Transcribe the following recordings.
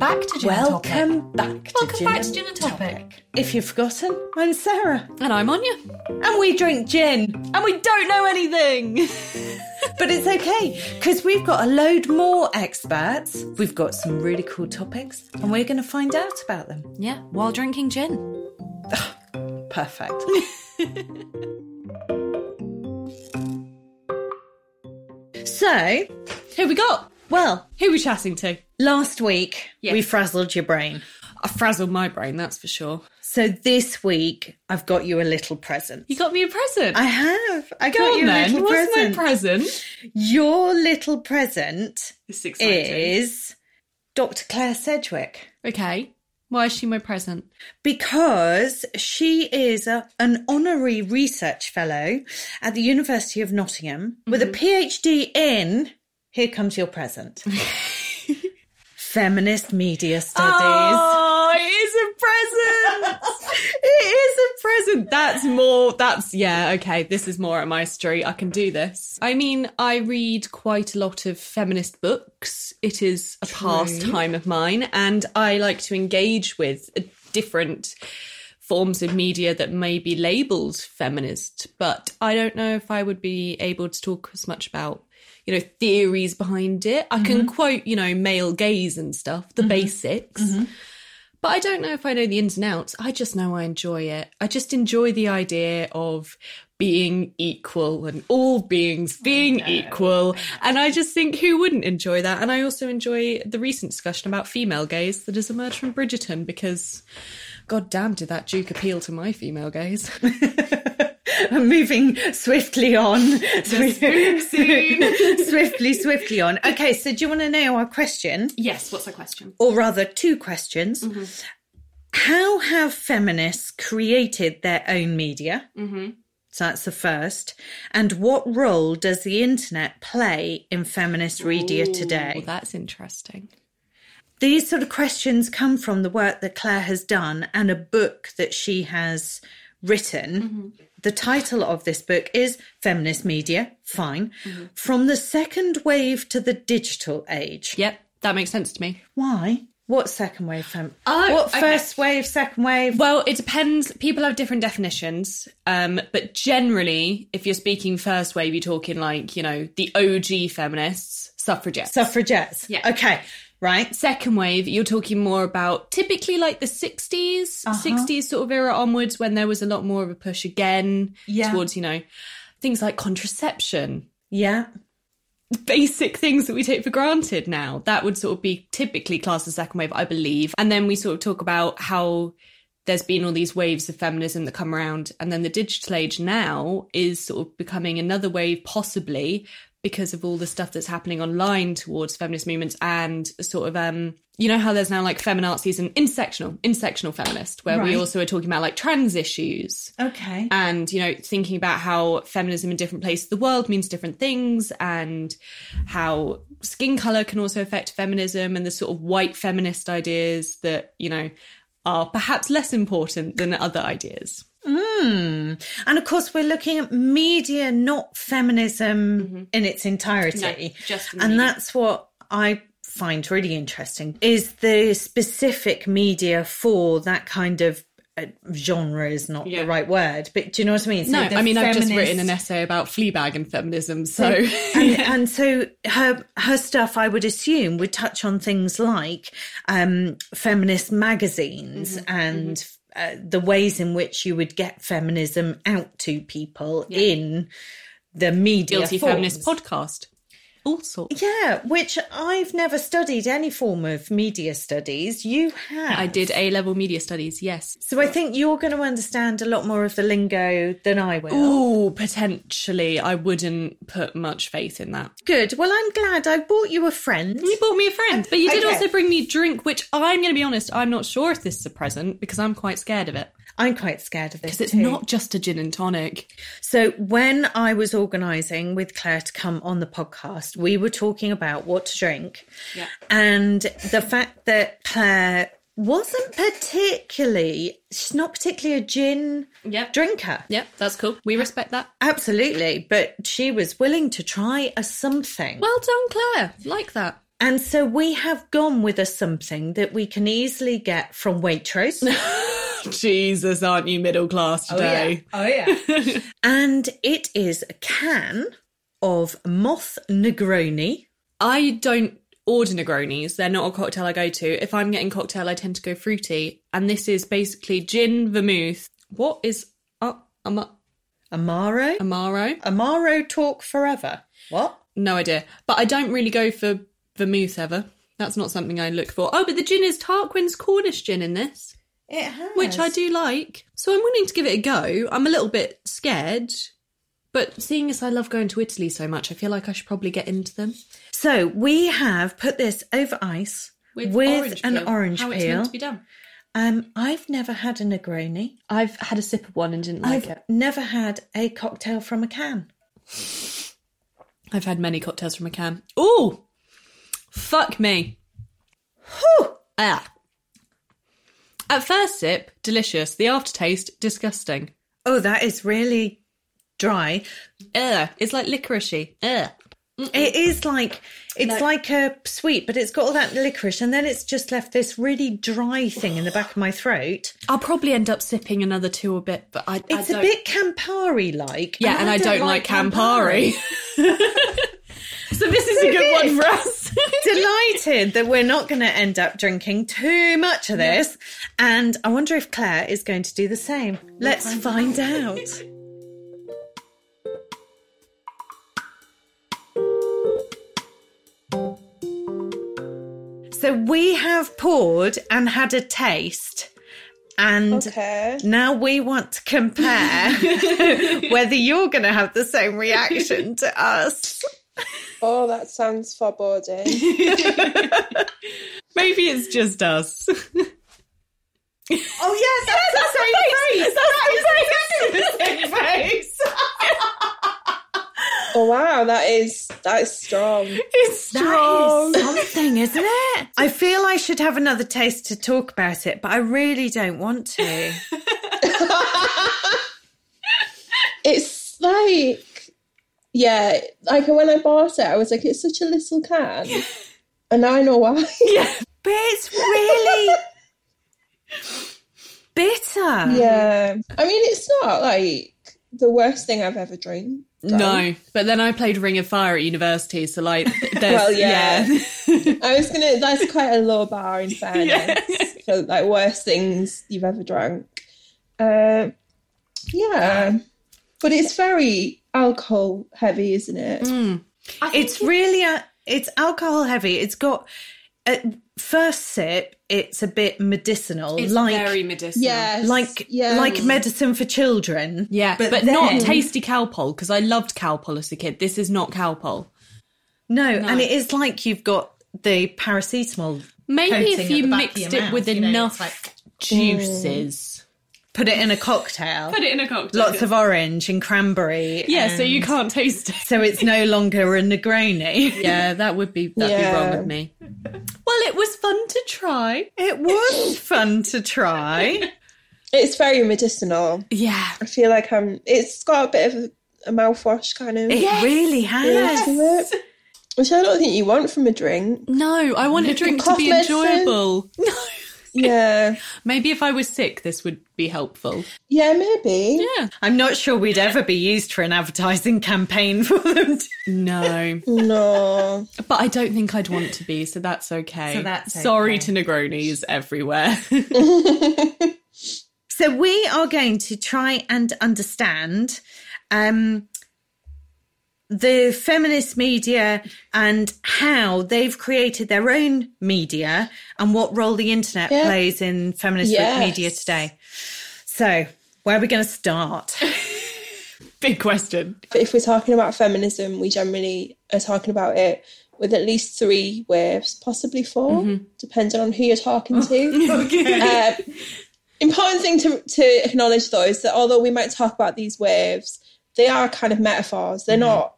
back to Gin and Topic. Welcome back to Welcome Gin back and to Gin and Topic. If you've forgotten, I'm Sarah. And I'm Anya. And we drink gin. And we don't know anything. But it's okay, because we've got a load more experts. We've got some really cool topics, and we're going to find out about them. yeah, while drinking gin. Perfect. so, Who we got? Well, Who we chatting to? last week we frazzled your brain. I frazzled my brain, that's for sure. So this week I've got you a little present. You got me a present. I have. I Go got you a then. little What's present. my present? Your little present exciting. is Dr. Claire Sedgwick Okay. Why is she my present? because she is a, an honorary research fellow at the University of Nottingham with a mm-hmm. PhD in, here comes your present, feminist media studies. Oh, it is a present. it is a present. That's more, that's, yeah, okay. This is more at my street. I can do this. I mean, I read quite a lot of feminist books. It is a pastime of mine, and I like to engage with different forms of media that may be labeled feminist, but I don't know if I would be able to talk as much about, you know, theories behind it. I can mm-hmm. quote, you know, male gaze and stuff, the mm-hmm. basics. Mm-hmm. But I don't know if I know the ins and outs. I just know I enjoy it. I just enjoy the idea of being equal and all beings being equal. And I just think who wouldn't enjoy that? And I also enjoy the recent discussion about female gaze that has emerged from Bridgerton because god damn did that Duke appeal to my female gaze. I'm moving swiftly on. swiftly, swiftly on. Okay, so do you want to know our question? yes, what's the question? Or rather, two questions. Mm-hmm. How have feminists created their own media? Mm-hmm. So that's the first. And what role does the internet play in feminist media today? Well, that's interesting. These sort of questions come from the work that Claire has done and a book that she has written. The title of this book is Feminist Media, fine, from the second wave to the digital age. Yep, that makes sense to me. Why? What second wave? Fem- Oh, what okay. first wave, second wave? Well, it depends. People have different definitions. Um, but generally, if you're speaking first wave, you're talking like, you know, the OG feminists, suffragettes. Suffragettes. Yeah. Okay. Right. Second wave, you're talking more about typically like the 60s, 60s uh-huh. sort of era onwards when there was a lot more of a push again Yeah. towards, you know, things like contraception, Yeah. basic things that we take for granted now. That would sort of be typically classed as second wave, I believe. And then we sort of talk about how there's been all these waves of feminism that come around. And then the digital age now is sort of becoming another wave, possibly because of all the stuff that's happening online towards feminist movements and sort of um you know how there's now like feminazis and intersectional intersectional feminist where we also are talking about like trans issues. Okay. and you know thinking about how feminism in different places of the world means different things and how skin color can also affect feminism and the sort of white feminist ideas that you know are perhaps less important than other ideas And of course, we're looking at media, not feminism in its entirety. Mm-hmm. No, just and media. that's what I find really interesting is the specific media for that kind of uh, genre is not Yeah. the right word, but do you know what I mean? So no i mean i've just written an essay about fleabag and feminism so and, and so her her stuff, I would assume, would touch on things like um, feminist magazines Mm-hmm, and uh, the ways in which you would get feminism out to people in the media. guilty forms. feminist podcast all sorts Yeah, which I've never studied any form of media studies. You have. i did a level media studies yes So I think you're going to understand a lot more of the lingo than I will. Oh, potentially i wouldn't put much faith in that Good. Well, I'm glad I bought you a friend. You bought me a friend, but you did Okay. also bring me a drink, which I'm going to be honest, I'm not sure if this is a present because I'm quite scared of it. I'm quite scared of this. Because it's too. not just a gin and tonic. So when I was organising with Claire to come on the podcast, we were talking about what to drink. Yeah. And the fact that Claire wasn't particularly she's not particularly a gin Yep. drinker. Yep, that's cool. We respect that. Absolutely. But she was willing to try a something. Well done, Claire. Like that. And so we have gone with a something that we can easily get from Waitrose. Jesus, aren't you middle class today? Oh, yeah. Oh, yeah. and it is a can of Moth Negroni. I don't order Negronis. They're not a cocktail I go to. If I'm getting cocktail, I tend to go fruity. And this is basically gin, vermouth. What is uh, um, Amaro? Amaro? Amaro talk forever. What? No idea. But I don't really go for vermouth ever. That's not something I look for. Oh, but the gin is Tarquin's Cornish gin in this, It has. which I do like. So I'm willing to give it a go. I'm a little bit scared. But seeing as I love going to Italy so much, I feel like I should probably get into them. So we have put this over ice with, an peel. orange How it's peel. meant to be done. Um, I've never had a Negroni. I've had a sip of one and didn't like I've it. never had a cocktail from a can. I've had many cocktails from a can. Oh, fuck me. Whew. Ah. At first sip, delicious. The aftertaste, disgusting. Oh, that is really dry. Ugh. It's like licoricey. Ugh. It is like it's like a sweet, but it's got all that licorice, and then it's just left this really dry thing in the back of my throat. I'll probably end up sipping another two a bit, but I, I It's a don't- bit Campari like. Yeah, and I don't, like Campari. so this is a good one for us. Delighted that we're not going to end up drinking too much of this, and I wonder if Claire is going to do the same. Let's find out. So we have poured and had a taste, and Okay. now we want to compare whether you're going to have the same reaction to us. Oh, that sounds foreboding. Maybe it's just us. Oh yeah, that's the same face. That's the face. oh wow, that is that is strong. It's strong. is something, isn't it? I feel I should have another taste to talk about it, but I really don't want to. It's like yeah, like when I bought it, I was like, it's such a little can, and now I know why. yeah. But it's really bitter. yeah, I mean, it's not like the worst thing I've ever drank. No, but then I played Ring of Fire at university, so like, there's, Well, yeah. yeah. I was gonna. That's quite a low bar in fairness for like worst things you've ever drank. Um, yeah, but it's very alcohol heavy, isn't it? Mm. It's really a, it's alcohol heavy. It's got at first sip, it's a bit medicinal, It's like very medicinal. Yes, like yeah. like medicine for children. Yeah, but, But not then- tasty Calpol because I loved Calpol as a kid. This is not Calpol. No, and it is like you've got the paracetamol. Maybe coating if at you the back mixed of it your mouth, with you know, enough like- juices. Put it in a cocktail. Put it in a cocktail. Lots of orange and cranberry. yeah, so you can't taste it. So it's no longer a Negroni. Yeah, that would be that'd be wrong with me. Well, it was fun to try. It was fun to try. It's very medicinal. Yeah. I feel like I'm. It's got a bit of a, a mouthwash kind of It really has. feel to it, which I don't think you want from a drink. No, I want a drink to be medicine. enjoyable. Yeah, Maybe if I was sick, this would be helpful. yeah, maybe. Yeah. I'm not sure we'd ever be used for an advertising campaign for them. to- No. No, But I don't think I'd want to be, so that's okay. So that's Sorry okay. to Negronis everywhere. So we are going to try and understand um, the feminist media and how they've created their own media and what role the internet Yeah. plays in feminist Yes. media today. So where are we going to start? Big question. If we're talking about feminism, we generally are talking about it with at least three waves, possibly 4 depending on who you're talking to. Uh, important thing to, to acknowledge though is that although we might talk about these waves, they are kind of metaphors. They're not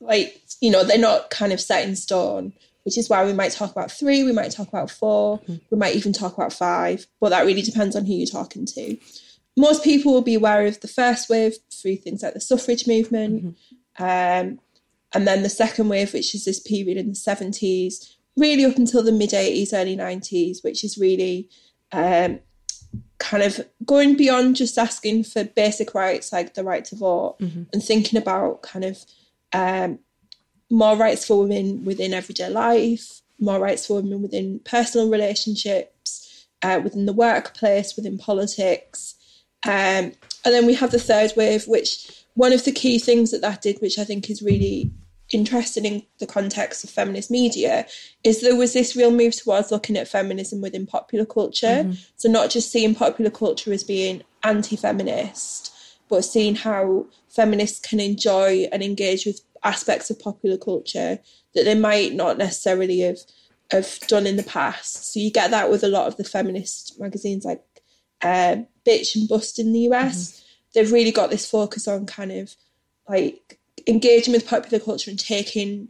like, you know, they're not kind of set in stone, which is why we might talk about three, we might talk about 4 we might even talk about five, but that really depends on who you're talking to. Most people will be aware of the first wave through things like the suffrage movement. Um, and then the second wave, which is this period in the 70s, really up until the mid 80s, early 90s, which is really um, kind of going beyond just asking for basic rights like the right to vote mm-hmm. and thinking about kind of um, more rights for women within everyday life, more rights for women within personal relationships, uh, within the workplace, within politics. Um, and then we have the third wave, which one of the key things that that did, which I think is really interesting in the context of feminist media is there was this real move towards looking at feminism within popular culture. Mm-hmm. So not just seeing popular culture as being anti-feminist, but seeing how feminists can enjoy and engage with aspects of popular culture that they might not necessarily have have done in the past. So you get that with a lot of the feminist magazines like uh, Bitch and Bust in the US. Mm-hmm. They've really got this focus on kind of like engaging with popular culture and taking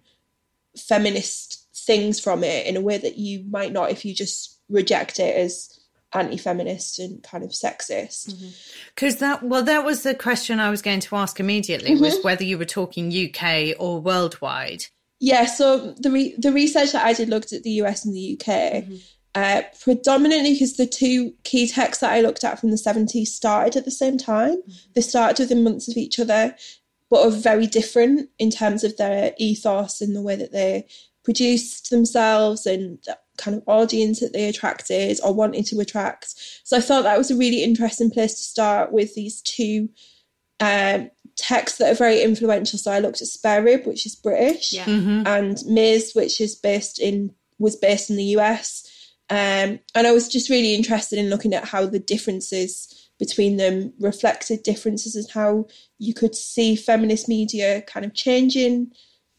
feminist things from it in a way that you might not if you just reject it as anti-feminist and kind of sexist because mm-hmm. that well that was the question i was going to ask immediately mm-hmm. was whether you were talking uk or worldwide yeah so the re- the research that i did looked at the us and the uk mm-hmm. uh, predominantly because the two key texts that i looked at from the 70s started at the same time mm-hmm. they started within months of each other but are very different in terms of their ethos and the way that they produced themselves and kind of audience that they attracted or wanted to attract. So I thought that was a really interesting place to start with these two um, texts that are very influential. So I looked at Spare Rib, which is British, yeah. mm-hmm. and Ms, which is based in was based in the US. Um, and I was just really interested in looking at how the differences between them reflected differences in how you could see feminist media kind of changing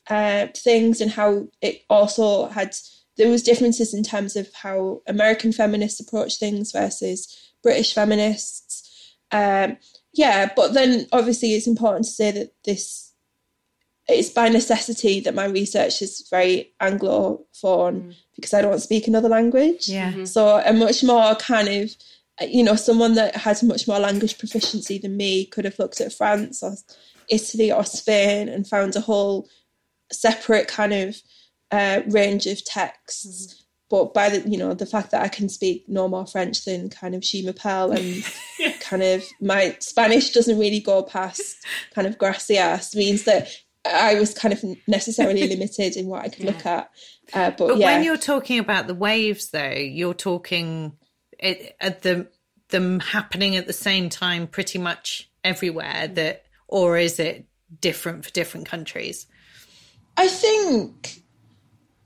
uh, things and how it also had there was differences in terms of how American feminists approach things versus British feminists. Um, yeah, but then obviously it's important to say that this it's by necessity that my research is very Anglophone mm. because I don't speak another language. Yeah. Mm-hmm. So a much more kind of you know, someone that has much more language proficiency than me could have looked at France or Italy or Spain and found a whole separate kind of uh, range of texts. Mm-hmm. But by the you know the fact that I can speak no more French than kind of Shima Mapel and yeah. kind of my Spanish doesn't really go past kind of gracias means that I was kind of necessarily limited in what I could yeah. look at. Uh, but, but yeah. when you're talking about the waves, though, you're talking it, at the them happening at the same time pretty much everywhere that or is it different for different countries i think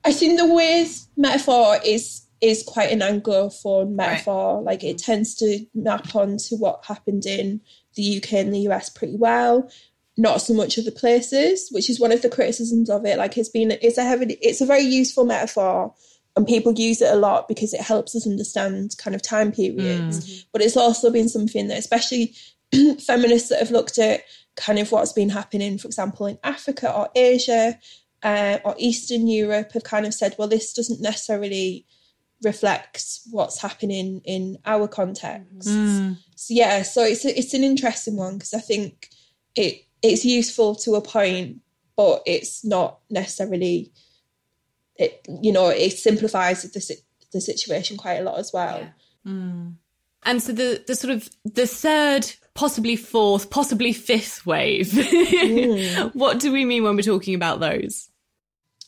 i think the ways metaphor is is quite an anglophone metaphor right. like it tends to map onto what happened in the uk and the us pretty well not so much other places which is one of the criticisms of it like it's been it's a heavy it's a very useful metaphor and people use it a lot because it helps us understand kind of time periods. Mm. But it's also been something that, especially feminists that have looked at kind of what's been happening, for example, in Africa or Asia uh, or Eastern Europe, have kind of said, well, this doesn't necessarily reflect what's happening in our context. Mm. So yeah, so it's a, it's an interesting one because I think it it's useful to a point, but it's not necessarily it you know it simplifies the the situation quite a lot as well. Yeah. Mm. And so the the sort of the third, possibly fourth, possibly fifth wave. mm. What do we mean when we're talking about those?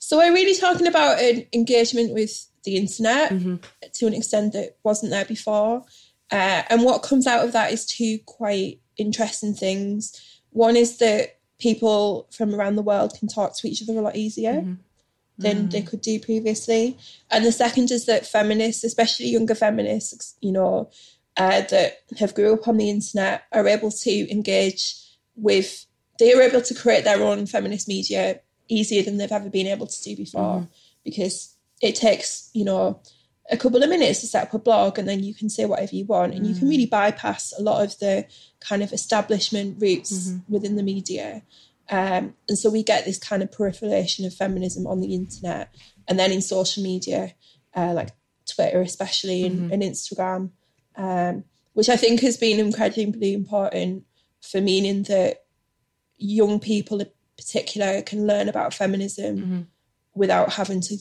So we're really talking about an engagement with the internet mm-hmm. to an extent that wasn't there before. Uh, and what comes out of that is two quite interesting things. One is that people from around the world can talk to each other a lot easier. Mm-hmm than mm. they could do previously. And the second is that feminists, especially younger feminists, you know, uh, that have grew up on the internet, are able to engage with. They are able to create their own feminist media easier than they've ever been able to do before, mm. because it takes you know a couple of minutes to set up a blog and then you can say whatever you want and you can mm. really bypass a lot of the kind of establishment routes mm-hmm. within the media um, and so we get this kind of proliferation of feminism on the internet and then in social media, uh, like Twitter, especially, and, mm-hmm. and Instagram, um, which I think has been incredibly important for meaning that young people in particular can learn about feminism mm-hmm. without having to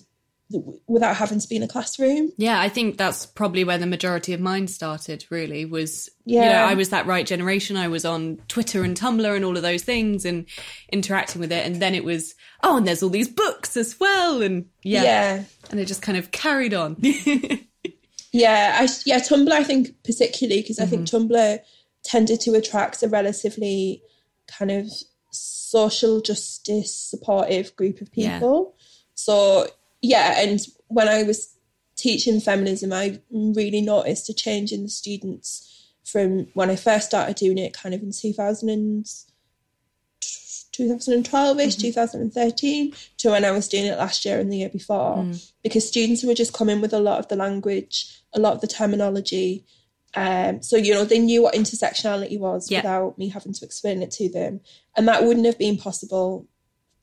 without having to be in a classroom. Yeah, I think that's probably where the majority of mine started, really, was, Yeah. you know, I was that right generation. I was on Twitter and Tumblr and all of those things and interacting with it. And then it was, oh, and there's all these books as well. And yeah. yeah. And it just kind of carried on. Yeah, I yeah Tumblr. I think particularly because I think Tumblr tended to attract a relatively kind of social justice supportive group of Yeah. people. So yeah, and when I was teaching feminism, I really noticed a change in the students from when I first started doing it, kind of in 2000 and 2012ish, 2013, mm-hmm. to when I was doing it last year and the year before, mm. because students were just coming with a lot of the language, a lot of the terminology. Um, so you know they knew what intersectionality was Yeah. without me having to explain it to them, and that wouldn't have been possible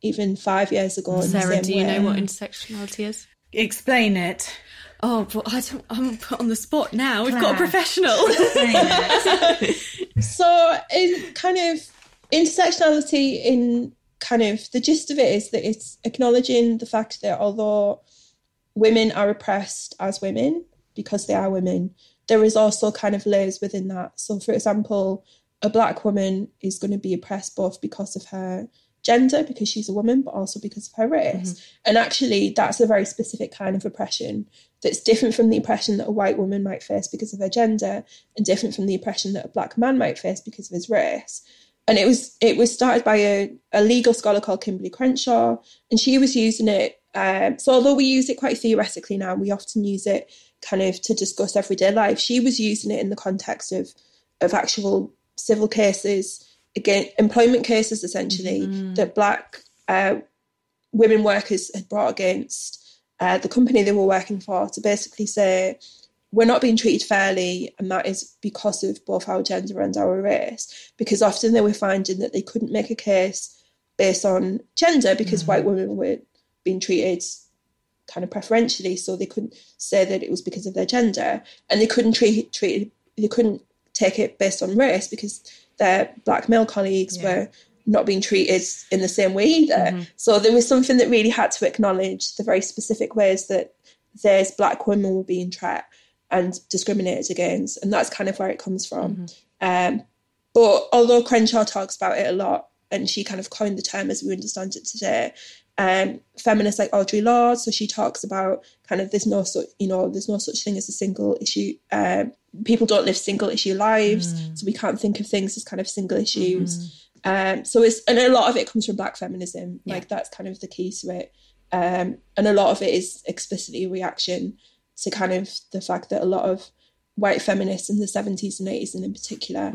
even five years ago. in the Sarah, same do you way. know what intersectionality is? Explain it. Oh, but I don't, I'm put on the spot now. We've got a professional. Explain it. So, in kind of intersectionality, in kind of the gist of it is that it's acknowledging the fact that although women are oppressed as women because they are women, there is also kind of layers within that. So, for example, a black woman is going to be oppressed both because of her gender, because she's a woman, but also because of her race. And actually, that's a very specific kind of oppression that's different from the oppression that a white woman might face because of her gender, and different from the oppression that a black man might face because of his race. And it was it was started by a, a legal scholar called Kimberlé Crenshaw, and she was using it. Um, so although we use it quite theoretically now, we often use it kind of to discuss everyday life. She was using it in the context of of actual civil cases, again employment cases essentially that black uh, women workers had brought against uh, the company they were working for to basically say we're not being treated fairly, and that is because of both our gender and our race. Because often they were finding that they couldn't make a case based on gender because white women were being treated kind of preferentially, so they couldn't say that it was because of their gender, and they couldn't treat treat they couldn't take it based on race because their black male colleagues Yeah. were not being treated in the same way either. So there was something that really had to acknowledge the very specific ways that there's black women were being treated and discriminated against, and that's kind of where it comes from. Um, but although Crenshaw talks about it a lot, and she kind of coined the term as we understand it today, um, feminists like Audre Lorde, so she talks about kind of there's no such you know there's no such thing as a single issue. Um, people don't live single issue lives, so we can't think of things as kind of single issues. Um, so it's and a lot of it comes from Black feminism, like that's kind of the key to it, um, and a lot of it is explicitly a reaction to kind of the fact that a lot of white feminists in the 70s and 80s and in particular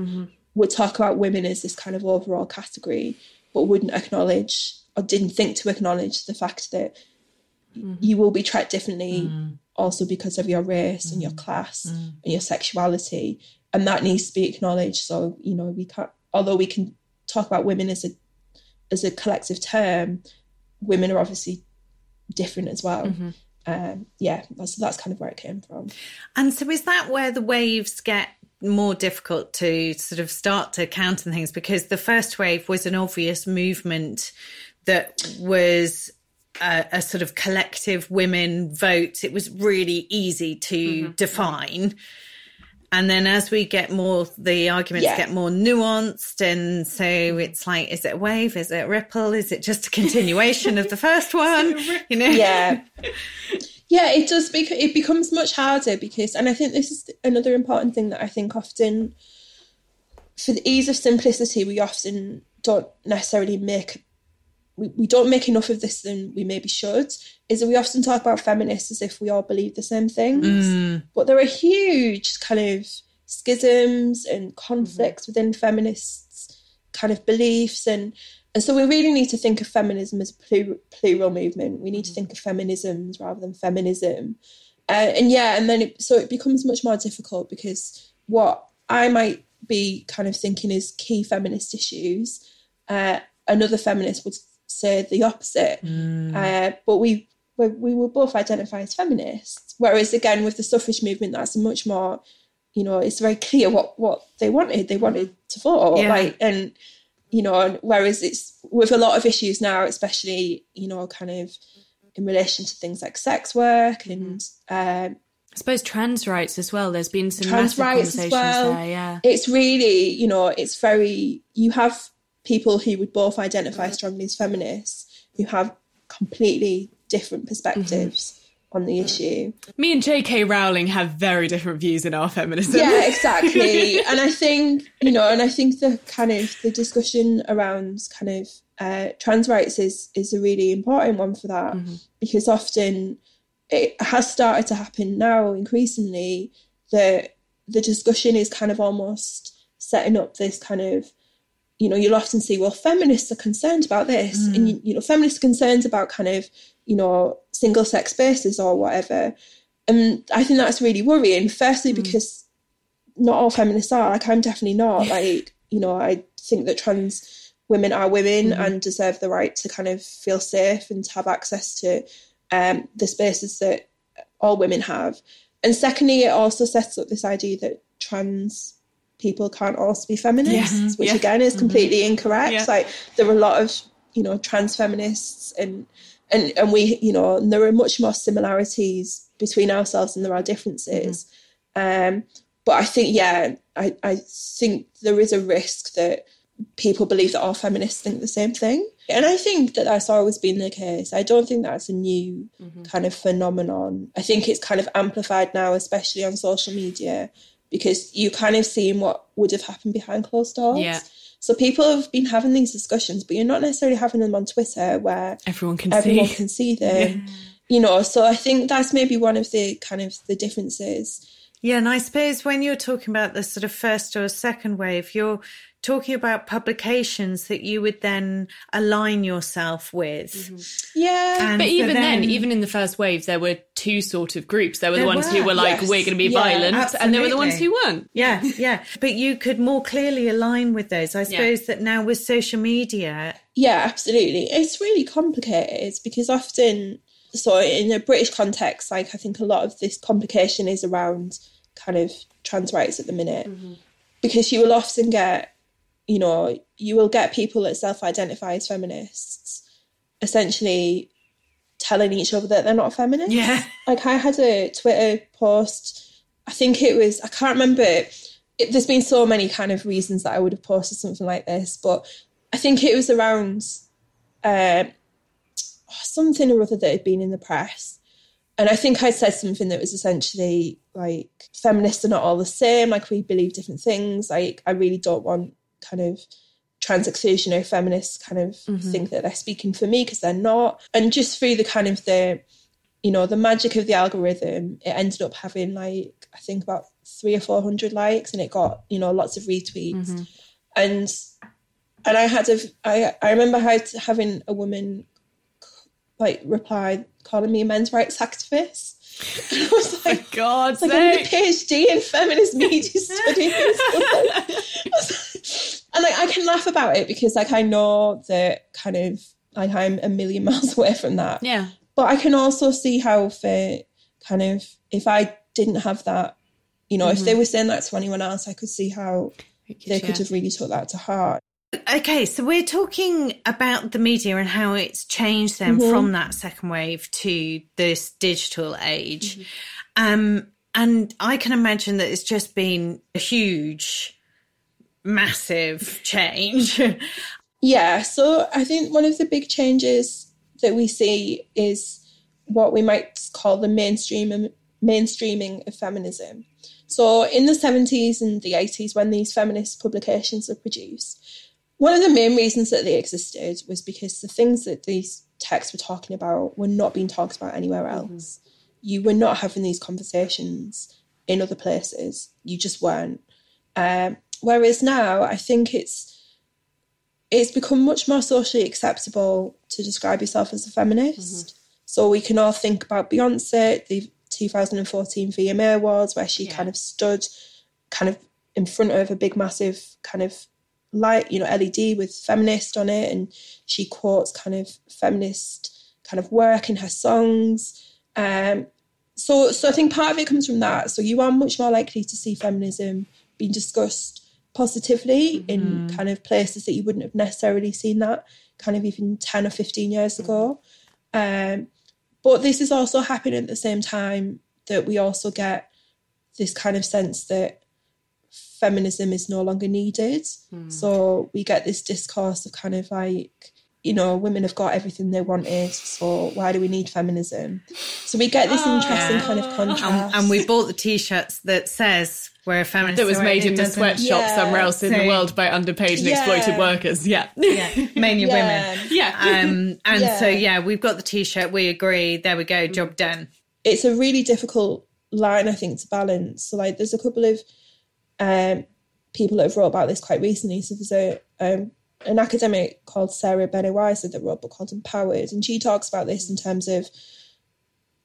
would talk about women as this kind of overall category but wouldn't acknowledge or didn't think to acknowledge the fact that mm-hmm. you will be treated differently mm. also because of your race and your mm. class mm. and your sexuality. And that needs to be acknowledged. So you know we can't although we can talk about women as a as a collective term women are obviously different as well. Mm-hmm. Um, yeah that's that's kind of where it came from. And so is that where the waves get more difficult to sort of start to counter things? Because the first wave was an obvious movement that was a, a sort of collective women vote. It was really easy to mm-hmm. define. And then as we get more, the arguments Yeah. get more nuanced. And so mm-hmm. it's like, is it a wave? Is it a ripple? Is it just a continuation of the first one? You know? yeah yeah it does bec- it becomes much harder because and i think this is another important thing that i think often for the ease of simplicity we often don't necessarily make we, we don't make enough of this than we maybe should is that we often talk about feminists as if we all believe the same things. But there are huge kind of schisms and conflicts within feminists kind of beliefs and and so we really need to think of feminism as a plural, plural movement. We need to think of feminisms rather than feminism. Uh, and yeah and then it, so it becomes much more difficult because what i might be kind of thinking is key feminist issues uh, another feminist would say the opposite uh, but we we we will both identify as feminists whereas again with the suffrage movement that's much more you know it's very clear what what they wanted they wanted to vote Yeah. like and you know and whereas it's with a lot of issues now especially you know kind of in relation to things like sex work and um, I suppose trans rights as well. There's been some trans massive rights as conversations well. there. Yeah. It's really, you know, it's very, you have people who would both identify mm-hmm. strongly as feminists who have completely different perspectives mm-hmm. on the issue. Me and J.K. Rowling have very different views in our feminism. Yeah, exactly. and I think, you know, and I think the kind of the discussion around kind of uh, trans rights is is a really important one for that mm-hmm. because often it has started to happen now increasingly that the discussion is kind of almost setting up this kind of you know you'll often see well feminists are concerned about this. And mm. you, you know feminists are concerned about kind of you know single sex spaces or whatever. And i think that's really worrying firstly mm. because not all feminists are like i'm definitely not. Like you know i think that trans women are women mm-hmm. and deserve the right to kind of feel safe and to have access to um, the spaces that all women have. And secondly it also sets up this idea that trans people can't also be feminists Yes. which Yeah. again is mm-hmm. completely incorrect. Yeah. like there are a lot of you know trans feminists and and and we you know and there are much more similarities between ourselves than there are differences. Mm-hmm. Um but i think yeah i i think there is a risk that people believe that all feminists think the same thing. And i think that that's always been the case. I don't think that's a new mm-hmm. kind of phenomenon. I think it's kind of amplified now especially on social media because you kind of seeing what would have happened behind closed doors Yeah. so people have been having these discussions but you're not necessarily having them on twitter where Everyone can everyone see. can see them you know so i think that's maybe one of the kind of the differences Yeah, and I suppose when you're talking about the sort of first or second wave, you're talking about publications that you would then align yourself with. Mm-hmm. yeah And But even then, then- even in the first wave, there were two sort of groups. There were the There ones who were, were like, yes. "We're going to be Yeah, violent," and there were the ones who weren't. Yeah, yeah. But you could more clearly align with those. I suppose that now with social media, Yeah, absolutely. It's really complicated because often, so in a British context, like I think a lot of this complication is around kind of trans rights at the minute mm-hmm. because you will often get, you know, you will get people that self identify as feminists essentially telling each other that they're not feminists. Yeah. Like I had a Twitter post, I think it was, I can't remember. It, there's been so many kind of reasons that I would have posted something like this, but I think it was around uh, something or other that had been in the press. And I think I said something that was essentially like, feminists are not all the same, like, we believe different things. Like, I really don't want kind of trans exclusionary feminists kind of mm-hmm. think that they're speaking for me because they're not. And just through the kind of the, you know, the magic of the algorithm, it ended up having like, I think about three or 400 likes and it got, you know, lots of retweets. Mm-hmm. And and I had a, I, I remember having a woman like reply calling me a men's rights activist. And I was like, God's it's like I'm a PhD in feminist media studies. and like I can laugh about it because like I know that kind of like I'm a million miles away from that. Yeah. But I can also see how for kind of if I didn't have that, you know, if mm-hmm. they were saying that to anyone else, I could see how they could have really took that to heart. Okay, so we're talking about the media and how it's changed then mm-hmm. from that second wave to this digital age. Mm-hmm. Um, and I can imagine that it's just been a huge, massive change. Yeah, so I think one of the big changes that we see is what we might call the mainstream mainstreaming of feminism. So in the 70s and the 80s when these feminist publications were produced, one of the main reasons that they existed was because the things that these texts were talking about were not being talked about anywhere else. You were not having these conversations in other places. You just weren't. Um, whereas now, I think it's it's become much more socially acceptable to describe yourself as a feminist. So we can all think about Beyonce, the 2014 VMA Awards, where she kind of stood kind of in front of a big, massive kind of light, you know, LED with feminist on it, and she quotes kind of feminist kind of work in her songs. Um, so, so I think part of it comes from that. So you are much more likely to see feminism being discussed positively in kind of places that you wouldn't have necessarily seen that kind of even 10 or 15 years ago. Um, But this is also happening at the same time that we also get this kind of sense that feminism is no longer needed. Mm. So we get this discourse of kind of like, you know, women have got everything they wanted, so why do we need feminism? So we get this oh, interesting kind of contrast. And, and, we bought the t-shirts that says we're a feminist. That was made in a sweatshop yeah. somewhere else in so, the world by underpaid and yeah. exploited workers. Yeah. Yeah. Mainly yeah. women. Yeah. Um, and so, yeah, we've got the t-shirt. We agree. There we go. Job done. It's a really difficult line, I think, to balance. So, like, there's a couple of um, people that have wrote about this quite recently. So there's a um, an academic called Sarah Banet-Weiser that wrote a book called Empowered, and she talks about this in terms of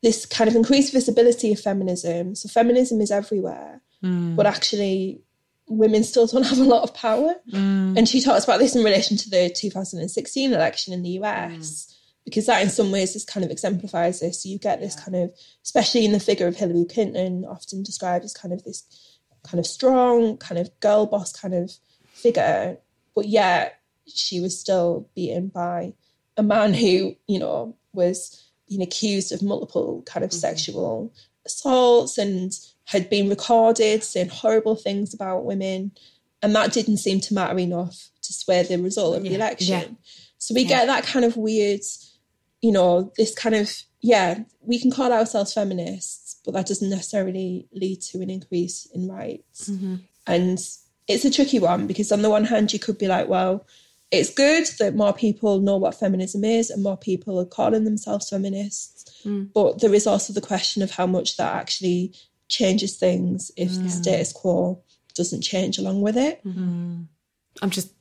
this kind of increased visibility of feminism. So feminism is everywhere, mm. but actually women still don't have a lot of power. Mm. And she talks about this in relation to the 2016 election in the US. Mm. Because that, in some ways, this kind of exemplifies this. So you get this kind of, especially in the figure of Hillary Clinton, often described as kind of this kind of strong, kind of girl boss kind of figure, but yet she was still beaten by a man who, you know, was being accused of multiple kind of mm-hmm. sexual assaults and had been recorded saying horrible things about women. And that didn't seem to matter enough to sway the result of yeah. the election. Yeah. So we yeah. get that kind of weird, you know, this kind of, yeah, we can call ourselves feminists but that doesn't necessarily lead to an increase in rights. Mm-hmm. And it's a tricky one because, on the one hand, you could be like, well, it's good that more people know what feminism is and more people are calling themselves feminists. Mm. But there is also the question of how much that actually changes things if mm. the status quo doesn't change along with it. Mm-hmm. I'm just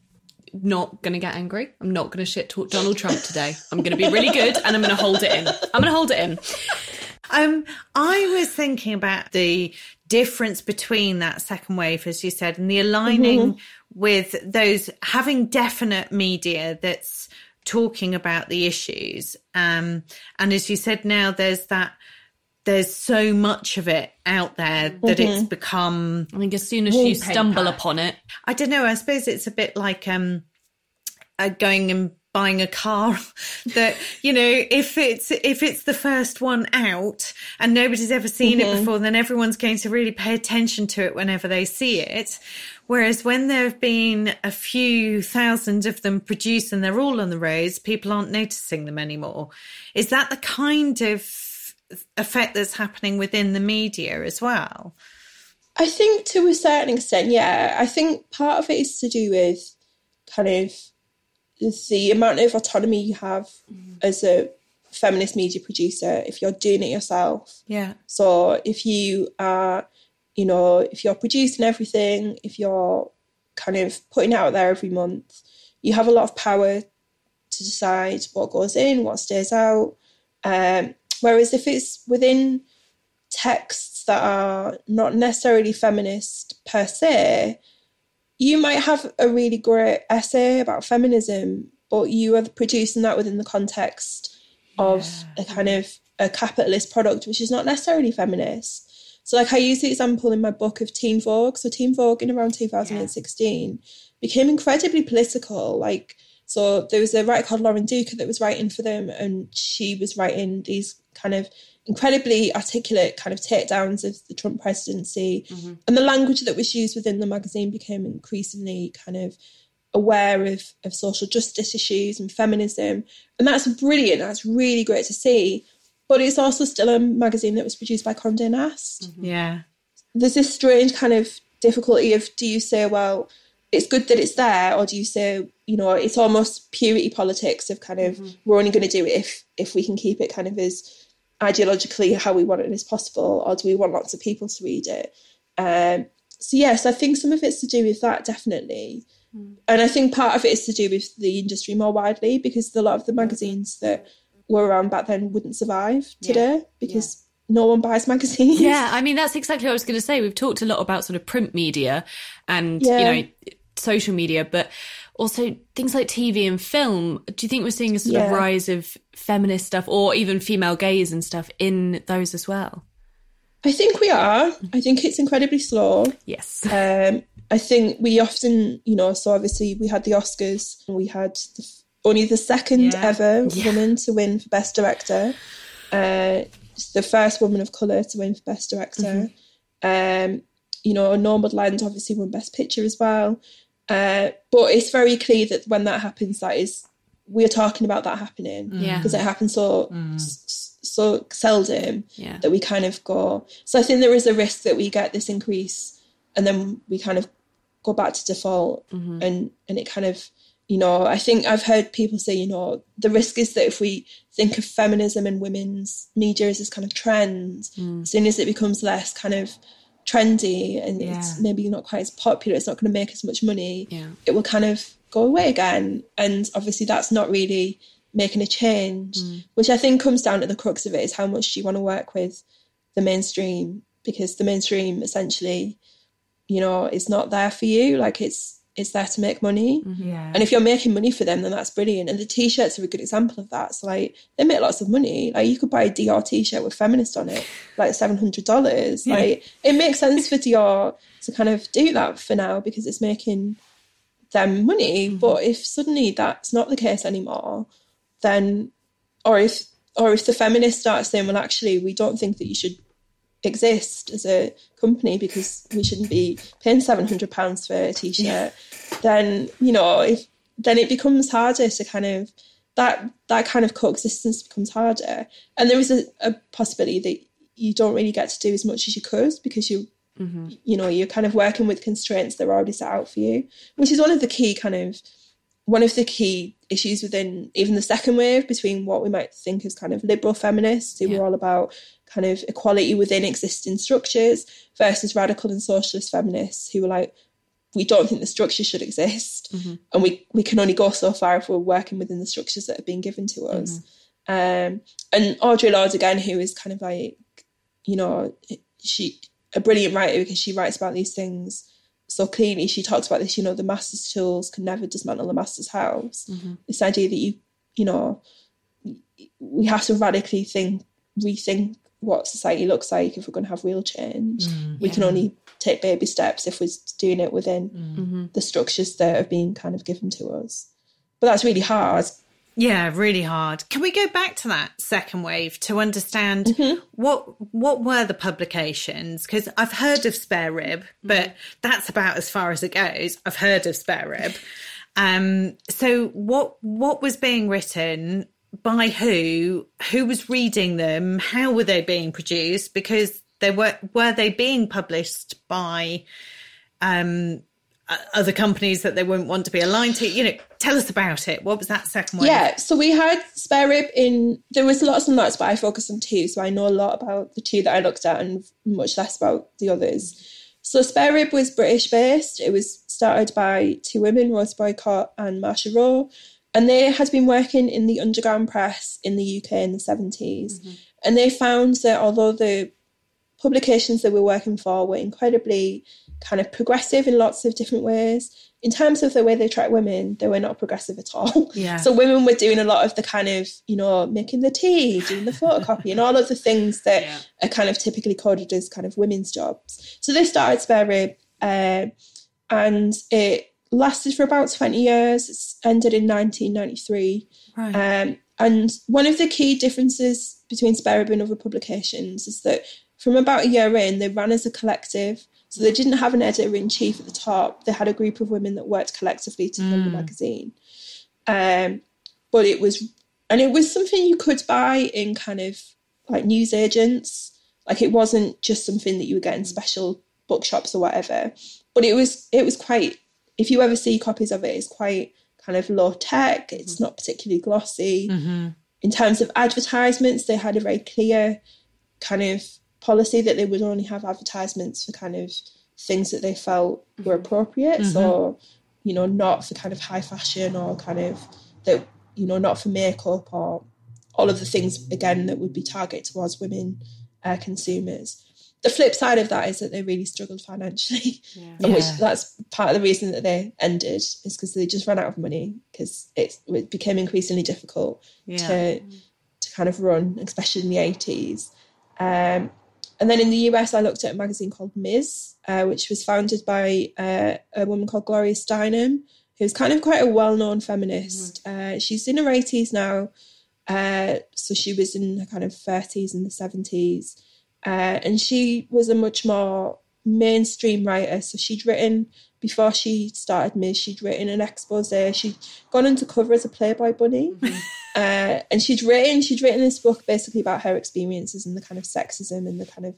not going to get angry. I'm not going to shit talk Donald Trump today. I'm going to be really good and I'm going to hold it in. I'm going to hold it in. Um, I was thinking about the difference between that second wave, as you said, and the aligning mm-hmm. with those having definite media that's talking about the issues. Um, and as you said, now there's that there's so much of it out there that mm-hmm. it's become I think as soon as you stumble upon it. I don't know, I suppose it's a bit like um uh, going and buying a car that you know if it's if it's the first one out and nobody's ever seen mm-hmm. it before then everyone's going to really pay attention to it whenever they see it. Whereas when there have been a few thousand of them produced and they're all on the roads people aren't noticing them anymore. Is that the kind of effect that's happening within the media as well? I think to a certain extent yeah. I think part of it is to do with kind of the amount of autonomy you have mm. as a feminist media producer if you're doing it yourself. Yeah. So if you are, you know, if you're producing everything, if you're kind of putting out there every month, you have a lot of power to decide what goes in, what stays out. Um, whereas if it's within texts that are not necessarily feminist per se, you might have a really great essay about feminism, but you are producing that within the context of a kind of a capitalist product, which is not necessarily feminist. So, like, I use the example in my book of Teen Vogue. So, Teen Vogue in around 2016 yeah. became incredibly political. Like, so there was a writer called Lauren Duca that was writing for them, and she was writing these kind of incredibly articulate kind of takedowns of the Trump presidency. Mm-hmm. And the language that was used within the magazine became increasingly kind of aware of, of social justice issues and feminism. And that's brilliant. That's really great to see. But it's also still a magazine that was produced by Conde Nast. Mm-hmm. Yeah. There's this strange kind of difficulty of do you say, well, it's good that it's there, or do you say, you know, it's almost purity politics of kind of mm-hmm. we're only going to do it if if we can keep it kind of as ideologically how we want it as possible, or do we want lots of people to read it? Um, so yes, I think some of it's to do with that definitely, mm. and I think part of it is to do with the industry more widely because a lot of the magazines that were around back then wouldn't survive today yeah. because. Yeah. No one buys magazines. Yeah, I mean that's exactly what I was going to say. We've talked a lot about sort of print media and yeah. you know social media, but also things like TV and film. Do you think we're seeing a sort yeah. of rise of feminist stuff or even female gaze and stuff in those as well? I think we are. I think it's incredibly slow. Yes. Um, I think we often, you know, so obviously we had the Oscars and we had the, only the second yeah. ever yeah. woman to win for Best Director. Uh, the first woman of colour to win for Best Director. Um, you know, Nomadland obviously won Best Picture as well. Uh, but it's very clear that when that happens, that is we're talking about that happening mm. Yeah. because it happens so mm. s- so seldom Yeah. that we kind of go. So I think there is a risk that we get this increase and then we kind of go back to default mm-hmm. and and it kind of you know I think I've heard people say you know the risk is that if we think of feminism and women's media as this kind of trend, mm. as soon as it becomes less kind of trendy and it's maybe not quite as popular, it's not going to make as much money. Yeah. It will kind of go away again, and obviously that's not really making a change. Mm. Which I think comes down to the crux of it is how much do you want to work with the mainstream because the mainstream essentially, you know, is not there for you. Like it's it's there to make money. Mm-hmm. Yeah. And if you're making money for them, then that's brilliant. And the t-shirts are a good example of that. So like they make lots of money. Like you could buy a Dior t-shirt with feminist on it, like seven hundred dollars. Like it makes sense for Dior to kind of do that for now because it's making them money. Mm-hmm. But if suddenly that's not the case anymore, then or if or if the feminist starts saying, well actually we don't think that you should exist as a company because we shouldn't be paying seven hundred pounds for a t-shirt, then you know if then it becomes harder to kind of that that kind of coexistence becomes harder, and there is a, a possibility that you don't really get to do as much as you could because you mm-hmm. you know you're kind of working with constraints that are already set out for you, which is one of the key kind of one of the key issues within even the second wave between what we might think as kind of liberal feminists who were all about kind of equality within existing structures versus radical and socialist feminists who were like we don't think the structure should exist and we, we can only go so far if we're working within the structures that have been given to us. Um, and Audre Lorde again who is kind of like you know she a brilliant writer because she writes about these things so clearly she talks about this you know the master's tools can never dismantle the master's house. Mm-hmm. This idea that you you know we have to radically think rethink what society looks like if we're going to have real change. Mm, we can only take baby steps if we're doing it within mm. mm-hmm. the structures that have been kind of given to us. But that's really hard Yeah, really hard. Can we go back to that second wave to understand Mm-hmm. what what were the publications? Because I've heard of Spare Rib, but that's about as far as it goes. I've heard of Spare Rib. Um, so what what was being written by who? Who was reading them? How were they being produced? Because they were were they being published by um Uh, other companies that they wouldn't want to be aligned to you know tell us about it what was that second one? Yeah, so we had spare rib in. There was lots and lots, but I focused on two, so I know a lot about the two that I looked at, and much less about the others. So spare rib was British based. It was started by two women, Rosie Boycott and Marsha Rowe, and they had been working in the underground press in the UK in the 70s mm-hmm. and they found that although the publications they were working for were incredibly kind of progressive in lots of different ways. In terms of the way they track women, they were not progressive at all. Yeah. So women were doing a lot of the kind of, you know, making the tea, doing the photocopy, and all of the things that Yeah. are kind of typically coded as kind of women's jobs. So they started Spare Rib, uh, and it lasted for about 20 years. It's ended in 1993. right Um, and one of the key differences between Spare Rib and other publications is that from about a year in, they ran as a collective. So they didn't have an editor in chief at the top. They had a group of women that worked collectively to run the mm. magazine. Um, but it was, and it was something you could buy in kind of like news agents. Like it wasn't just something that you would get in special bookshops or whatever. But it was, it was quite. If you ever see copies of it, it's quite kind of low tech. It's mm-hmm. not particularly glossy. Mm-hmm. In terms of advertisements, they had a very clear kind of policy that they would only have advertisements for kind of things that they felt were appropriate. So, you know, not for kind of high fashion or kind of that, you know, not for makeup or all of the things again that would be targeted towards women uh, consumers. The flip side of that is that they really struggled financially, and which that's part of the reason that they ended is because they just ran out of money because it, it became increasingly difficult Yeah. to to kind of run, especially in the eighties. Um, and then in the US, I looked at a magazine called Ms, uh, which was founded by uh, a woman called Gloria Steinem, who's kind of quite a well-known feminist. Uh, she's in her eighties now, Uh, so she was in her kind of 30s and the 70s. Uh, and she was a much more mainstream writer. So she'd written, before she started Ms, she'd written an expose. She'd gone into cover as a Playboy bunny. Mm-hmm. Uh, and she'd written, she'd written this book basically about her experiences and the kind of sexism and the kind of,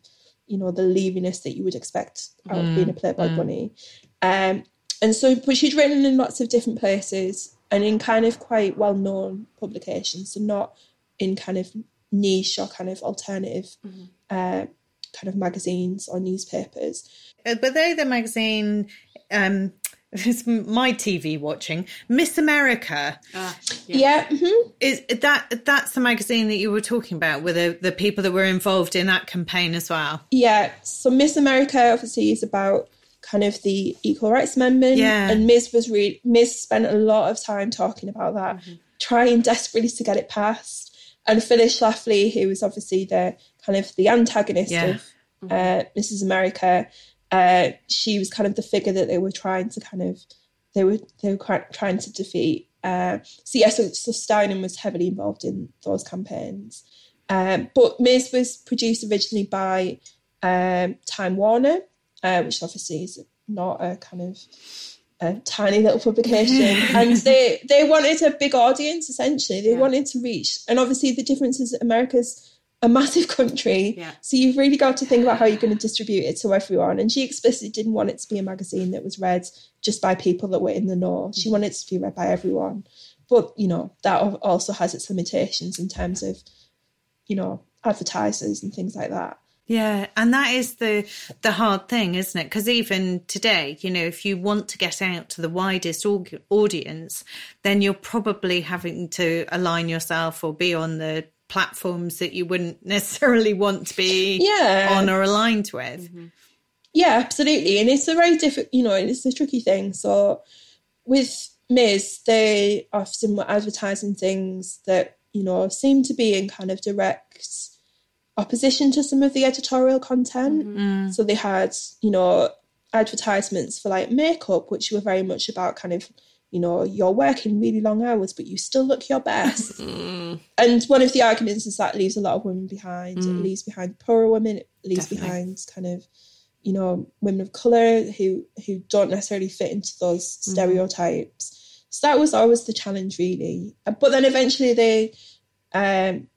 you know, the leaviness that you would expect out mm, of being a Playboy mm. bunny. Um, and so, but she'd written in lots of different places and in kind of quite well known publications, so not in kind of niche or kind of alternative mm-hmm. uh, kind of magazines or newspapers. Uh, but they the magazine. Um, it's my TV watching Miss America. Uh, yeah, yeah. Mm-hmm. is that that's the magazine that you were talking about with the, the people that were involved in that campaign as well? Yeah, so Miss America obviously is about kind of the Equal Rights Amendment. Yeah. And Miss was really Ms spent a lot of time talking about that, mm-hmm. trying desperately to get it passed. And Phyllis Schlafly, who was obviously the kind of the antagonist yeah. of uh, mm-hmm. Mrs. America, uh, she was kind of the figure that they were trying to kind of they were they were trying to defeat. Uh, so yeah, so, so Steinem was heavily involved in those campaigns. Um, but Ms was produced originally by um, Time Warner, uh, which obviously is not a kind of a tiny little publication. and they they wanted a big audience essentially. They yeah. wanted to reach, and obviously the difference is America's a massive country. Yeah. So you've really got to think about how you're going to distribute it to everyone. And she explicitly didn't want it to be a magazine that was read just by people that were in the know. She mm-hmm. wanted it to be read by everyone. But, you know, that also has its limitations in terms of, you know, advertisers and things like that. Yeah, and that is the the hard thing, isn't it? Because even today, you know, if you want to get out to the widest audience, then you're probably having to align yourself or be on the platforms that you wouldn't necessarily want to be yeah. on or aligned with. Mm-hmm. Yeah, absolutely. And it's a very different, you know, it's a tricky thing. So with Ms, they often were advertising things that, you know, seem to be in kind of direct opposition to some of the editorial content. Mm-hmm. So they had, you know, advertisements for like makeup, which were very much about kind of, you know, you're working really long hours, but you still look your best. mm. And one of the arguments is that leaves a lot of women behind. Mm. It leaves behind poorer women. It leaves Definitely. behind kind of, you know, women of color who who don't necessarily fit into those mm. stereotypes. So that was always the challenge, really. But then eventually they um,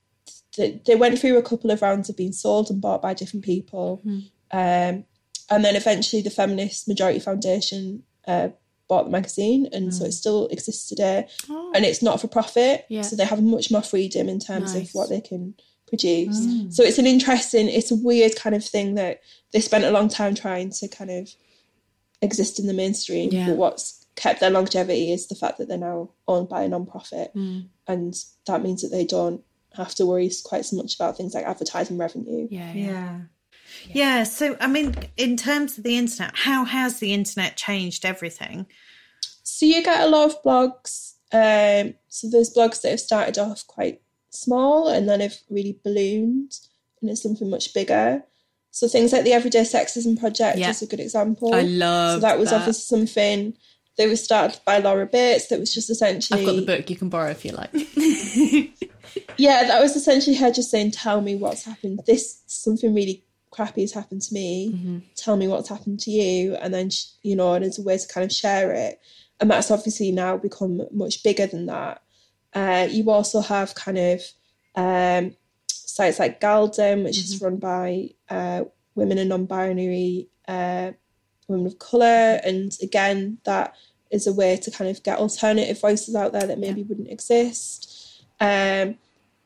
they went through a couple of rounds of being sold and bought by different people. Mm. Um, and then eventually the Feminist Majority Foundation uh, bought the magazine, and mm. so it still exists today. Oh. And it's not for profit, yeah. so they have much more freedom in terms nice. of what they can produce. Mm. So it's an interesting, it's a weird kind of thing that they spent a long time trying to kind of exist in the mainstream. Yeah. But what's kept their longevity is the fact that they're now owned by a non-profit, mm. and that means that they don't have to worry quite so much about things like advertising revenue. Yeah, yeah. Yeah. Yeah. So, I mean, in terms of the internet, how has the internet changed everything? So, you get a lot of blogs. Um, so, there's blogs that have started off quite small and then have really ballooned and it's something much bigger. So, things like the Everyday Sexism Project yeah. is a good example. I love So, that was that. obviously something that was started by Laura Bates that was just essentially. I've got the book you can borrow if you like. yeah, that was essentially her just saying, "Tell me what's happened. This something really crappy has happened to me. Mm-hmm. Tell me what's happened to you." And then you know, and it's a way to kind of share it. And that's obviously now become much bigger than that. Uh, you also have kind of um, sites like gal-dem, which mm-hmm. is run by uh, women and non-binary uh, women of color, and again, that is a way to kind of get alternative voices out there that maybe yeah. wouldn't exist. Um,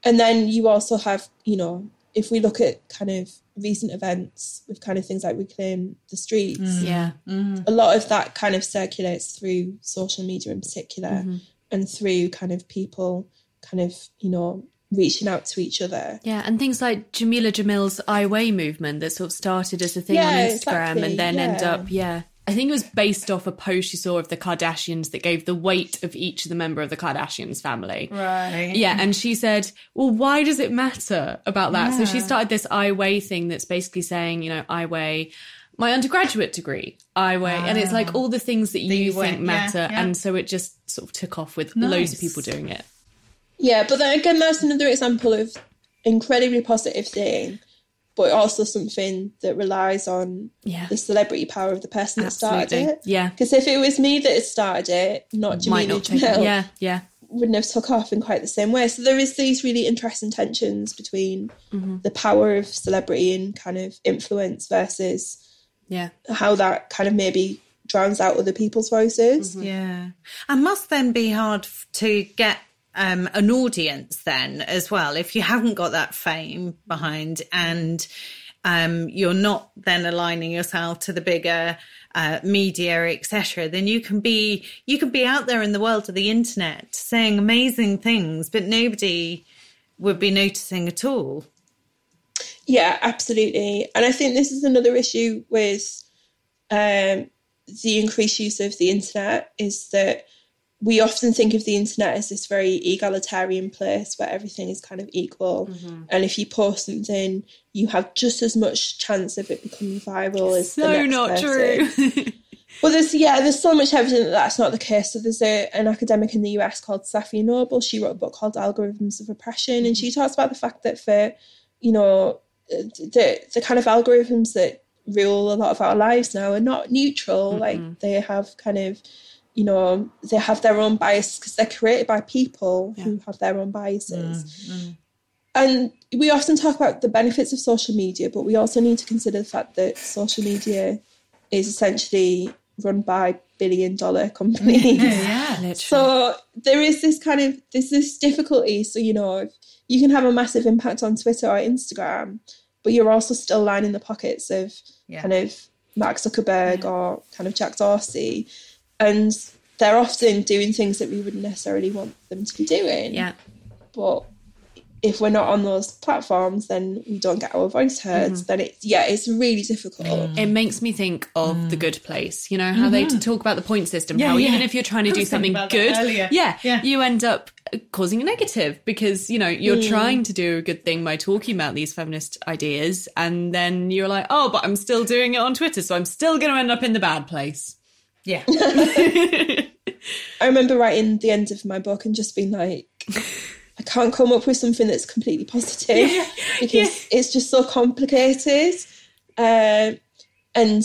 and then you also have, you know, if we look at kind of recent events with kind of things like Reclaim the Streets, mm, yeah, mm. a lot of that kind of circulates through social media in particular mm-hmm. and through kind of people kind of, you know, reaching out to each other. Yeah, and things like Jameela Jamil's I Weigh movement that sort of started as a thing yeah, on Instagram exactly. and then yeah. end up, yeah, I think it was based off a post you saw of the Kardashians that gave the weight of each of the member of the Kardashians family. Right. Yeah, and she said, "Well, why does it matter about that?" Yeah. So she started this I weigh thing that's basically saying, you know, I weigh my undergraduate degree. I weigh, and it's like all the things that you, you think weigh. matter, yeah, yeah. and so it just sort of took off with nice. loads of people doing it. Yeah, but then again, that's another example of incredibly positive thing, but also something that relies on Yeah. the celebrity power of the person that started it. Yeah. Because if it was me that had started it, not Jameela Jamil, Yeah, yeah. wouldn't have took off in quite the same way. So there is these really interesting tensions between Mm-hmm. the power of celebrity and kind of influence versus Yeah. how that kind of maybe drowns out other people's voices. Yeah. And must then be hard to get um, an audience then as well if you haven't got that fame behind and um, you're not then aligning yourself to the bigger uh, media etc then you can be you can be out there in the world of the internet saying amazing things but nobody would be noticing at all Yeah, absolutely. And I think this is another issue with um, the increased use of the internet is that we often think of the internet as this very egalitarian place where everything is kind of equal. Mm-hmm. And if you post something, you have just as much chance of it becoming viral as the next not person. true. Well, there's yeah, there's so much evidence that that's not the case. So there's a, an academic in the US called Safiya Noble. She wrote a book called Algorithms of Oppression, and she talks about the fact that for you know the the kind of algorithms that rule a lot of our lives now are not neutral. Like they have kind of you know they have their own bias because they're created by people who have their own biases. Mm, mm. And we often talk about the benefits of social media, but we also need to consider the fact that social media is essentially run by billion dollar companies. yeah Literally. So there is this kind of there's this difficulty. So you know, if you can have a massive impact on Twitter or Instagram, but you're also still lining the pockets of Yeah. kind of Mark Zuckerberg or kind of Jack Dorsey, and they're often doing things that we wouldn't necessarily want them to be doing. yeah. But if we're not on those platforms, then we don't get our voice heard. Mm-hmm. Then it's yeah, it's really difficult. It makes me think of the good place. You know how they talk about the point system. how Mm. yeah. even if you're trying to I do something good, yeah, Yeah. you end up causing a negative because you know you're trying to do a good thing by talking about these feminist ideas, and then you're like, oh, but I'm still doing it on Twitter, so I'm still going to end up in the bad place. Yeah. I remember writing the end of my book and just being like, I can't come up with something that's completely positive because it's just so complicated. Um, and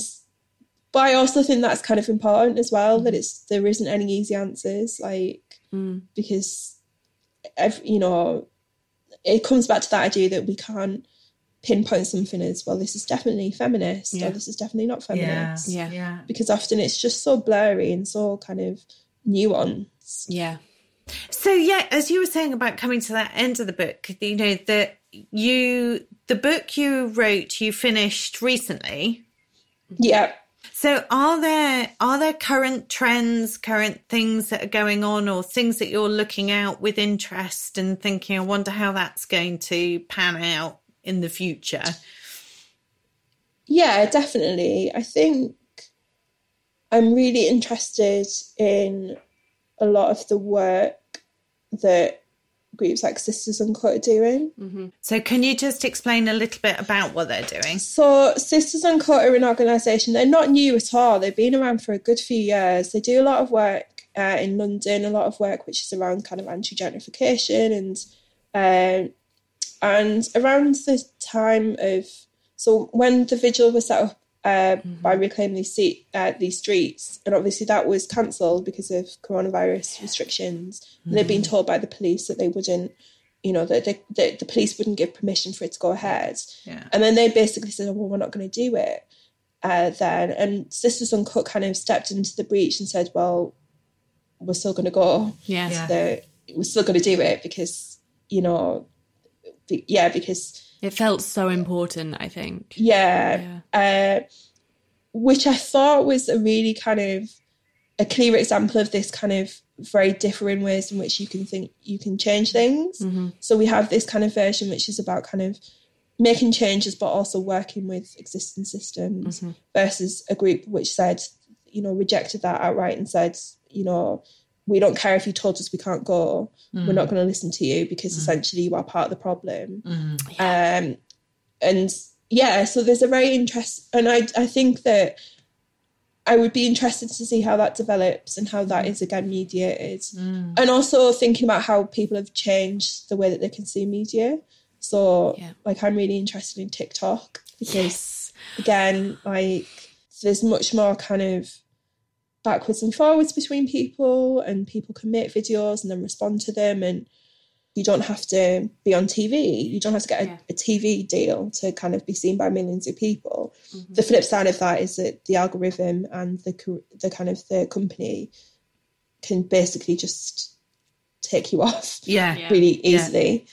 but I also think that's kind of important as well that it's there isn't any easy answers, like because ev you know it comes back to that idea that we can't pinpoint something as well. This is definitely feminist, Yeah. or this is definitely not yeah feminist, Yeah. yeah because often it's just so blurry and so kind of nuanced. Yeah, So yeah, as you were saying about coming to that end of the book, you know that you the book you wrote you finished recently. Yeah. So are there are there current trends, current things that are going on, or things that you're looking out with interest and thinking, I wonder how that's going to pan out in the future? Yeah, definitely. I think I'm really interested in a lot of the work that groups like Sisters Uncut are doing. So can you just explain a little bit about what they're doing? So, Sisters Uncut are an organisation. They're not new at all. They've been around for a good few years. They do a lot of work uh, in London, a lot of work which is around kind of anti-gentrification and um, and around the time of so when the vigil was set up uh, by reclaiming these seat, uh, these streets, and obviously that was cancelled because of coronavirus restrictions. And they'd been told by the police that they wouldn't, you know, that, they, that the police wouldn't give permission for it to go ahead. Yeah. And then they basically said, oh, "Well, we're not going to do it." Uh, then, and Sisters Uncut kind of stepped into the breach and said, "Well, we're still going to go. yeah, Yeah. The, we're still going to do it because, you know, yeah, because." It felt so important. I think. Yeah. Uh, which I thought was a really kind of a clear example of this kind of very differing ways in which you can think you can change things. So we have this kind of version which is about kind of making changes but also working with existing systems versus a group which said, you know, rejected that outright and said, you know, we don't care if you told us we can't go. We're mm. not going to listen to you because mm. essentially you are part of the problem. Mm. Um, and yeah, so there's a very interest, and I I think that I would be interested to see how that develops and how that is again mediated. And also thinking about how people have changed the way that they consume media. So Yeah. like I'm really interested in TikTok because Yes. again, like there's much more kind of backwards and forwards between people and people can make videos and then respond to them and you don't have to be on TV. You don't have to get a, Yeah. a TV deal to kind of be seen by millions of people. Mm-hmm. The flip side of that is that the algorithm and the the kind of the company can basically just take you off Yeah. Yeah. really easily.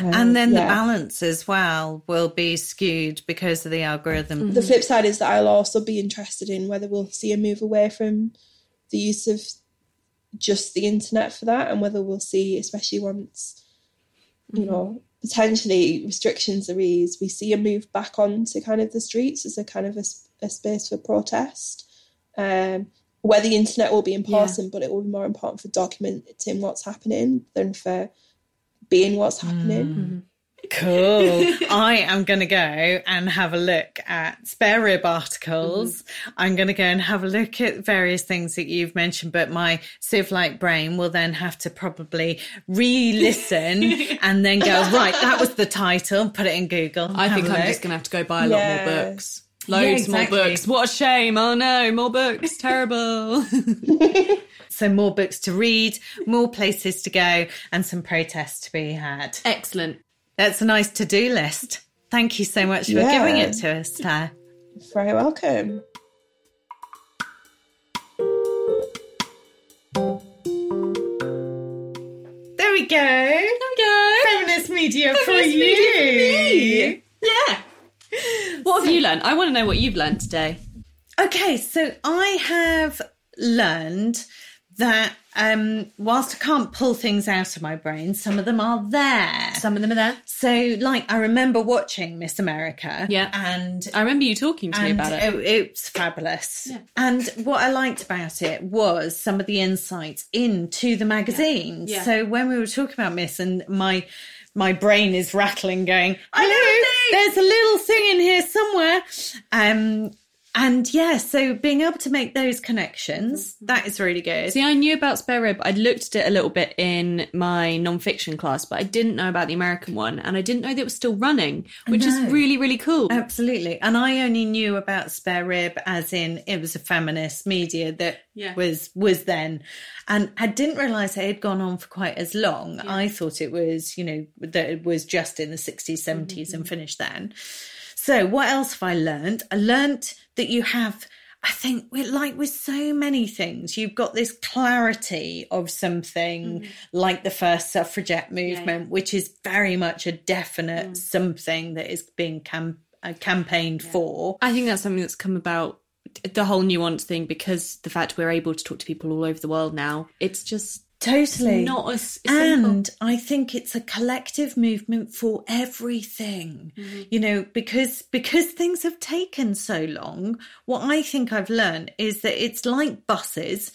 Um, And then the balance as well will be skewed because of the algorithm. The flip side is that I'll also be interested in whether we'll see a move away from the use of just the internet for that, and whether we'll see, especially once you know potentially restrictions are eased, we see a move back onto kind of the streets as a kind of a space for protest. Um, where the internet will be in important, but it will be more important for documenting what's happening than for being what's happening. Mm. Mm-hmm. Cool. I am going to go and have a look at spare rib articles. Mm-hmm. I'm going to go and have a look at various things that you've mentioned, but my sieve like brain will then have to probably re listen and then go, right, that was the title, put it in Google. I think I'm look. just going to have to go buy a lot more books. Loads exactly. more books. What a shame. Oh no, more books. Terrible. So, more books to read, more places to go, and some protests to be had. Excellent. That's a nice to do list. Thank you so much for Yeah. giving it to us, Claire. Very welcome. There we go. There we go. Feminist media for Feminist you. for me. Yeah. What have you learned? I want to know what you've learned today. Okay, so I have learned that um, whilst I can't pull things out of my brain, some of them are there. Some of them are there. So, like, I remember watching Miss America. Yeah. And I remember you talking to me about it. It. It's fabulous. Yeah. And what I liked about it was some of the insights into the magazines. Yeah. So when we were talking about Miss, and my my brain is rattling, going, "Hello, there's a little thing in here somewhere." Um, and yeah, so being able to make those connections, mm-hmm. that is really good. See, I knew about Spare Rib. I'd looked at it a little bit in my non-fiction class, but I didn't know about the American one, and I didn't know that it was still running, which is really, really cool. Absolutely. And I only knew about Spare Rib as in it was a feminist media that Yeah. was was then. And I didn't realise it had gone on for quite as long. I thought it was, you know, that it was just in the 60s, 70s and mm-hmm. finished then. So what else have I learned? I learnt that you have I think with like with so many things, you've got this clarity of something like the first suffragette movement, which is very much a definite something that is being cam- uh, campaigned for. I think that's something that's come about the whole nuance thing because the fact we're able to talk to people all over the world now. It's just Totally. not as simple. and I think it's a collective movement for everything. Mm-hmm. You know, because because things have taken so long, what I think I've learned is that it's like buses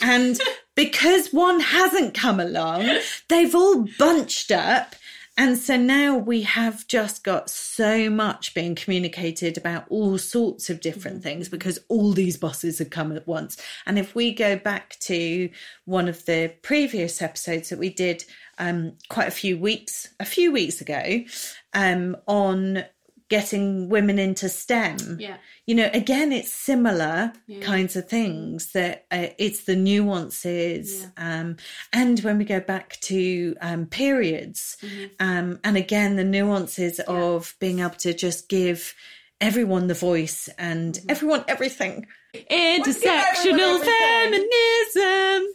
and because one hasn't come along, they've all bunched up and so now we have just got so much being communicated about all sorts of different things because all these buses have come at once. And if we go back to one of the previous episodes that we did um, quite a few weeks, a few weeks ago, um, on getting women into STEM. Yeah. You know, again, it's similar kinds of things that uh, it's the nuances. Um, and when we go back to um, periods, um, and again, the nuances of being able to just give everyone the voice and everyone everything. Intersectional feminism.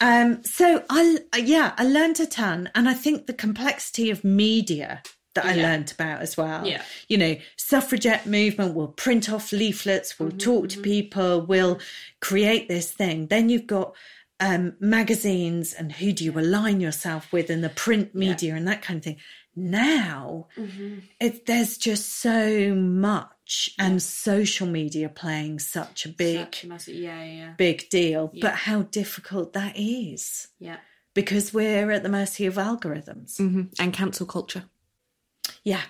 Um, so I, yeah, I learned a ton, and I think the complexity of media that I Yeah. learned about as well. Yeah. You know, suffragette movement will print off leaflets, Mm-hmm, will talk to people, will create this thing. Then you've got um, magazines and who do you align yourself with and the print media and that kind of thing. Now, Mm-hmm. it, there's just so much, and social media playing such a big, Such a massive- yeah, yeah, big deal. But how difficult that is yeah. because we're at the mercy of algorithms. hmm And cancel culture. Yeah.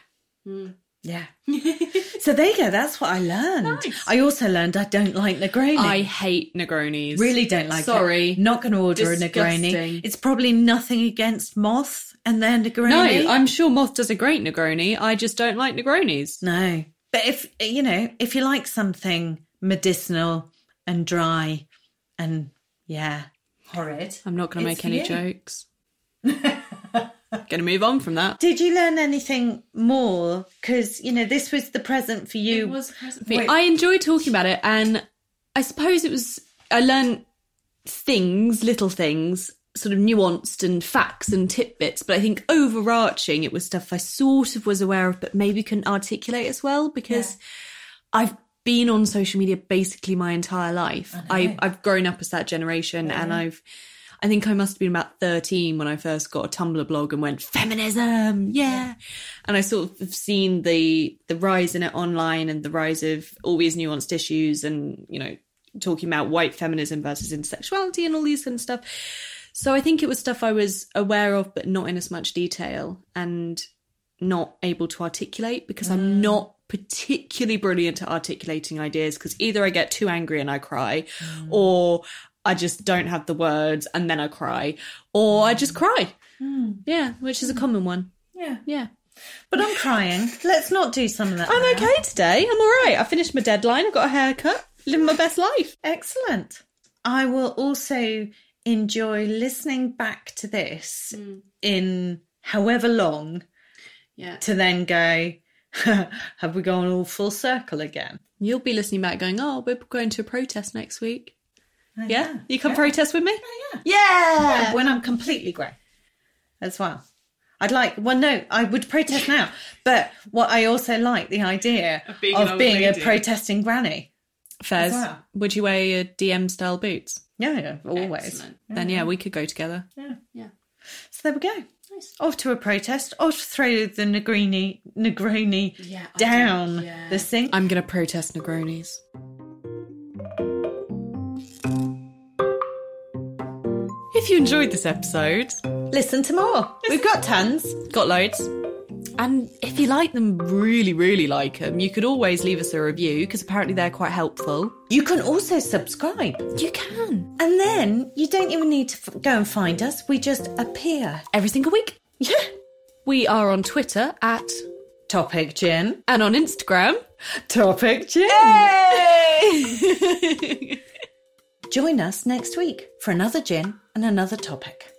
Hmm. Yeah. So there you go. That's what I learned. Nice. I also learned I don't like Negroni. I hate Negronis. really don't like Sorry. it. Not going to order Disgusting. a Negroni. It's probably nothing against Moth and their Negroni. No, I'm sure Moth does a great Negroni. I just don't like Negronis. No. But if, you know, if you like something medicinal and dry and, yeah, horrid. I'm not going to make any you. jokes. going to move on from that. Did you learn anything more? Because, you know, this was the present for you. Wait. I enjoyed talking about it, and I suppose it was I learned things, little things, sort of nuanced and facts and tidbits. But I think overarching, it was stuff I sort of was aware of, but maybe couldn't articulate as well because I've been on social media basically my entire life. I I've grown up as that generation, and I've. I think I must have been about 13 when I first got a Tumblr blog and went feminism, yeah. And I sort of have seen the the rise in it online and the rise of all these nuanced issues and you know talking about white feminism versus intersexuality and all these kind of stuff. So I think it was stuff I was aware of, but not in as much detail and not able to articulate because I'm mm. not particularly brilliant at articulating ideas because either I get too angry and I cry mm. or I just don't have the words and then I cry or I just cry. Hmm. Yeah, which is a hmm. common one. Yeah. Yeah. But I'm crying. Let's not do some of that. I'm now. okay today. I'm all right. I finished my deadline. I've got a haircut. Living my best life. Excellent. I will also enjoy listening back to this hmm. in however long Yeah. to then go, have we gone all full circle again? You'll be listening back going, oh, we're going to a protest next week. Oh, Yeah? You come protest with me? yeah. Yeah. yeah, When I'm completely grey as well. I'd like, well, no, I would protest now. But what I also like the idea Of of being being, an old a protesting granny. Fez, Wow. would you wear your DM style boots? Yeah, yeah, always. Excellent. Then yeah, we could go together. Yeah. Yeah. So there we go. Off to a protest. Off to throw the Negrini, Negroni Yeah, down yeah. the sink. I'm going to protest Negronis. If you enjoyed this episode, Listen to more. We've got tons. got loads. And if you like them, really, really like them, you could always leave us a review because apparently they're quite helpful. You can also subscribe. You can. And then you don't even need to f- go and find us. We just appear. Every single week. Yeah. We are on Twitter at Topic gin. and on Instagram. Topic gin. Join us next week for another gin another topic.